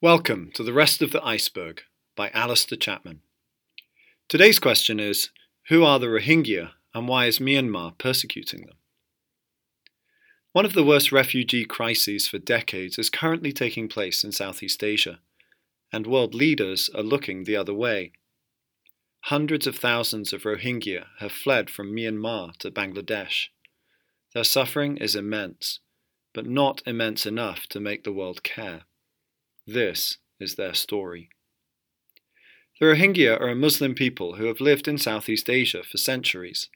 Welcome to The Rest of the Iceberg by Alistair Chapman. Today's question is Who are the Rohingya and why is Myanmar persecuting them? One of the worst refugee crises for decades is currently taking place in Southeast Asia, and world leaders are looking the other way. Hundreds of thousands of Rohingya have fled from Myanmar to Bangladesh. Their suffering is immense, but not immense enough to make the world care. This is their story. The Rohingya are a Muslim people who have lived in Southeast Asia for centuries.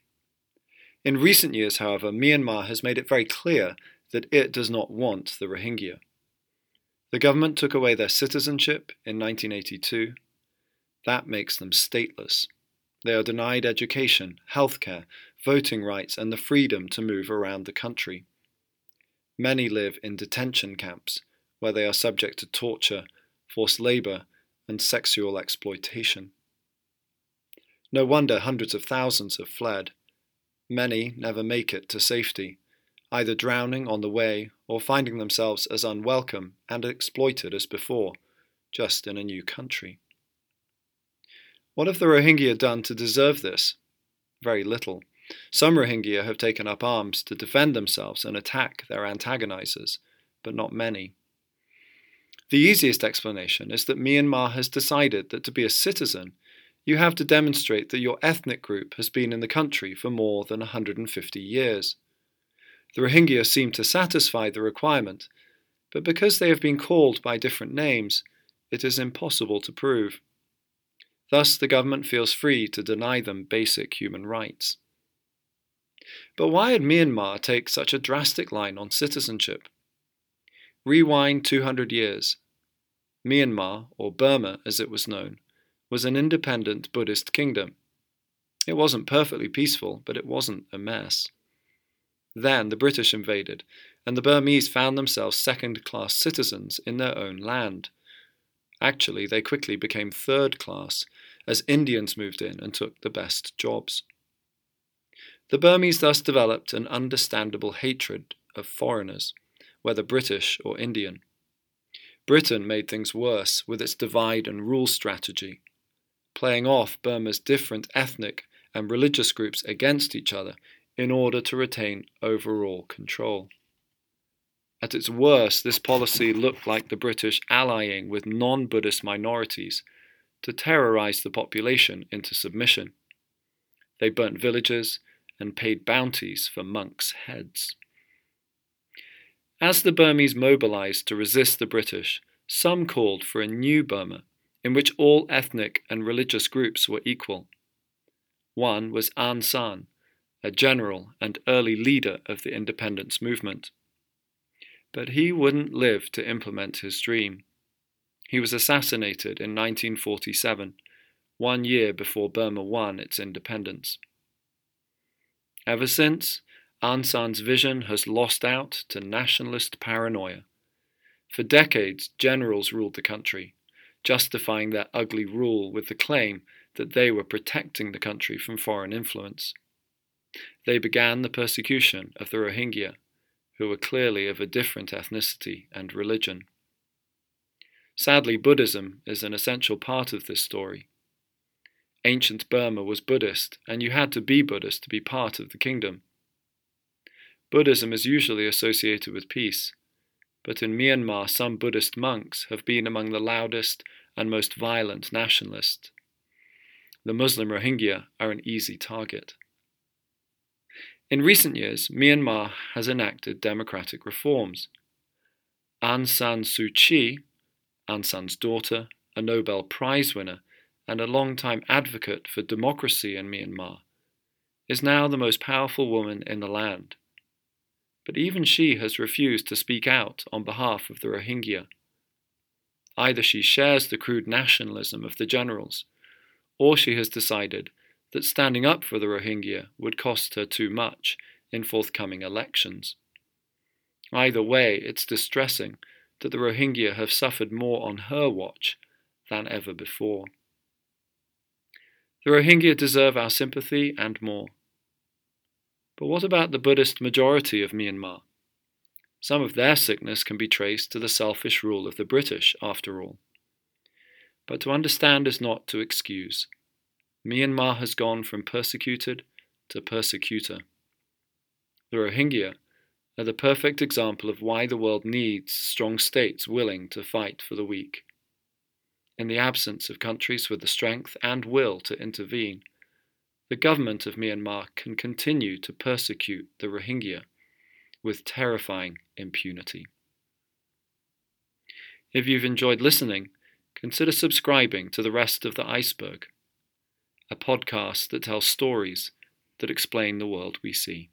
In recent years, however, Myanmar has made it very clear that it does not want the Rohingya. The government took away their citizenship in 1982. That makes them stateless. They are denied education, healthcare, voting rights, and the freedom to move around the country. Many live in detention camps where they are subject to torture, forced labour, and sexual exploitation. No wonder hundreds of thousands have fled. Many never make it to safety, either drowning on the way or finding themselves as unwelcome and exploited as before, just in a new country. What have the Rohingya done to deserve this? Very little. Some Rohingya have taken up arms to defend themselves and attack their antagonizers, but not many. The easiest explanation is that Myanmar has decided that to be a citizen, you have to demonstrate that your ethnic group has been in the country for more than 150 years. The Rohingya seem to satisfy the requirement, but because they have been called by different names, it is impossible to prove. Thus, the government feels free to deny them basic human rights. But why had Myanmar take such a drastic line on citizenship? Rewind 200 years, Myanmar, or Burma as it was known, was an independent Buddhist kingdom. It wasn't perfectly peaceful, but it wasn't a mess. Then the British invaded, and the Burmese found themselves second class citizens in their own land. Actually, they quickly became third class, as Indians moved in and took the best jobs. The Burmese thus developed an understandable hatred of foreigners, whether British or Indian. Britain made things worse with its divide and rule strategy, playing off Burma's different ethnic and religious groups against each other in order to retain overall control. At its worst, this policy looked like the British allying with non Buddhist minorities to terrorize the population into submission. They burnt villages and paid bounties for monks' heads. As the Burmese mobilized to resist the British, some called for a new Burma in which all ethnic and religious groups were equal. One was Aung San, a general and early leader of the independence movement. But he wouldn't live to implement his dream. He was assassinated in 1947, one year before Burma won its independence. Ever since, Aung San's vision has lost out to nationalist paranoia. For decades, generals ruled the country, justifying their ugly rule with the claim that they were protecting the country from foreign influence. They began the persecution of the Rohingya, who were clearly of a different ethnicity and religion. Sadly, Buddhism is an essential part of this story. Ancient Burma was Buddhist, and you had to be Buddhist to be part of the kingdom. Buddhism is usually associated with peace, but in Myanmar some Buddhist monks have been among the loudest and most violent nationalists. The Muslim Rohingya are an easy target. In recent years, Myanmar has enacted democratic reforms. Aung San Suu Kyi, Aung San's daughter, a Nobel Prize winner, and a long-time advocate for democracy in Myanmar, is now the most powerful woman in the land but even she has refused to speak out on behalf of the Rohingya. Either she shares the crude nationalism of the generals, or she has decided that standing up for the Rohingya would cost her too much in forthcoming elections. Either way, it's distressing that the Rohingya have suffered more on her watch than ever before. The Rohingya deserve our sympathy and more. But what about the Buddhist majority of Myanmar? Some of their sickness can be traced to the selfish rule of the British, after all. But to understand is not to excuse. Myanmar has gone from persecuted to persecutor. The Rohingya are the perfect example of why the world needs strong states willing to fight for the weak. In the absence of countries with the strength and will to intervene, the government of Myanmar can continue to persecute the Rohingya with terrifying impunity. If you've enjoyed listening, consider subscribing to the rest of the iceberg, a podcast that tells stories that explain the world we see.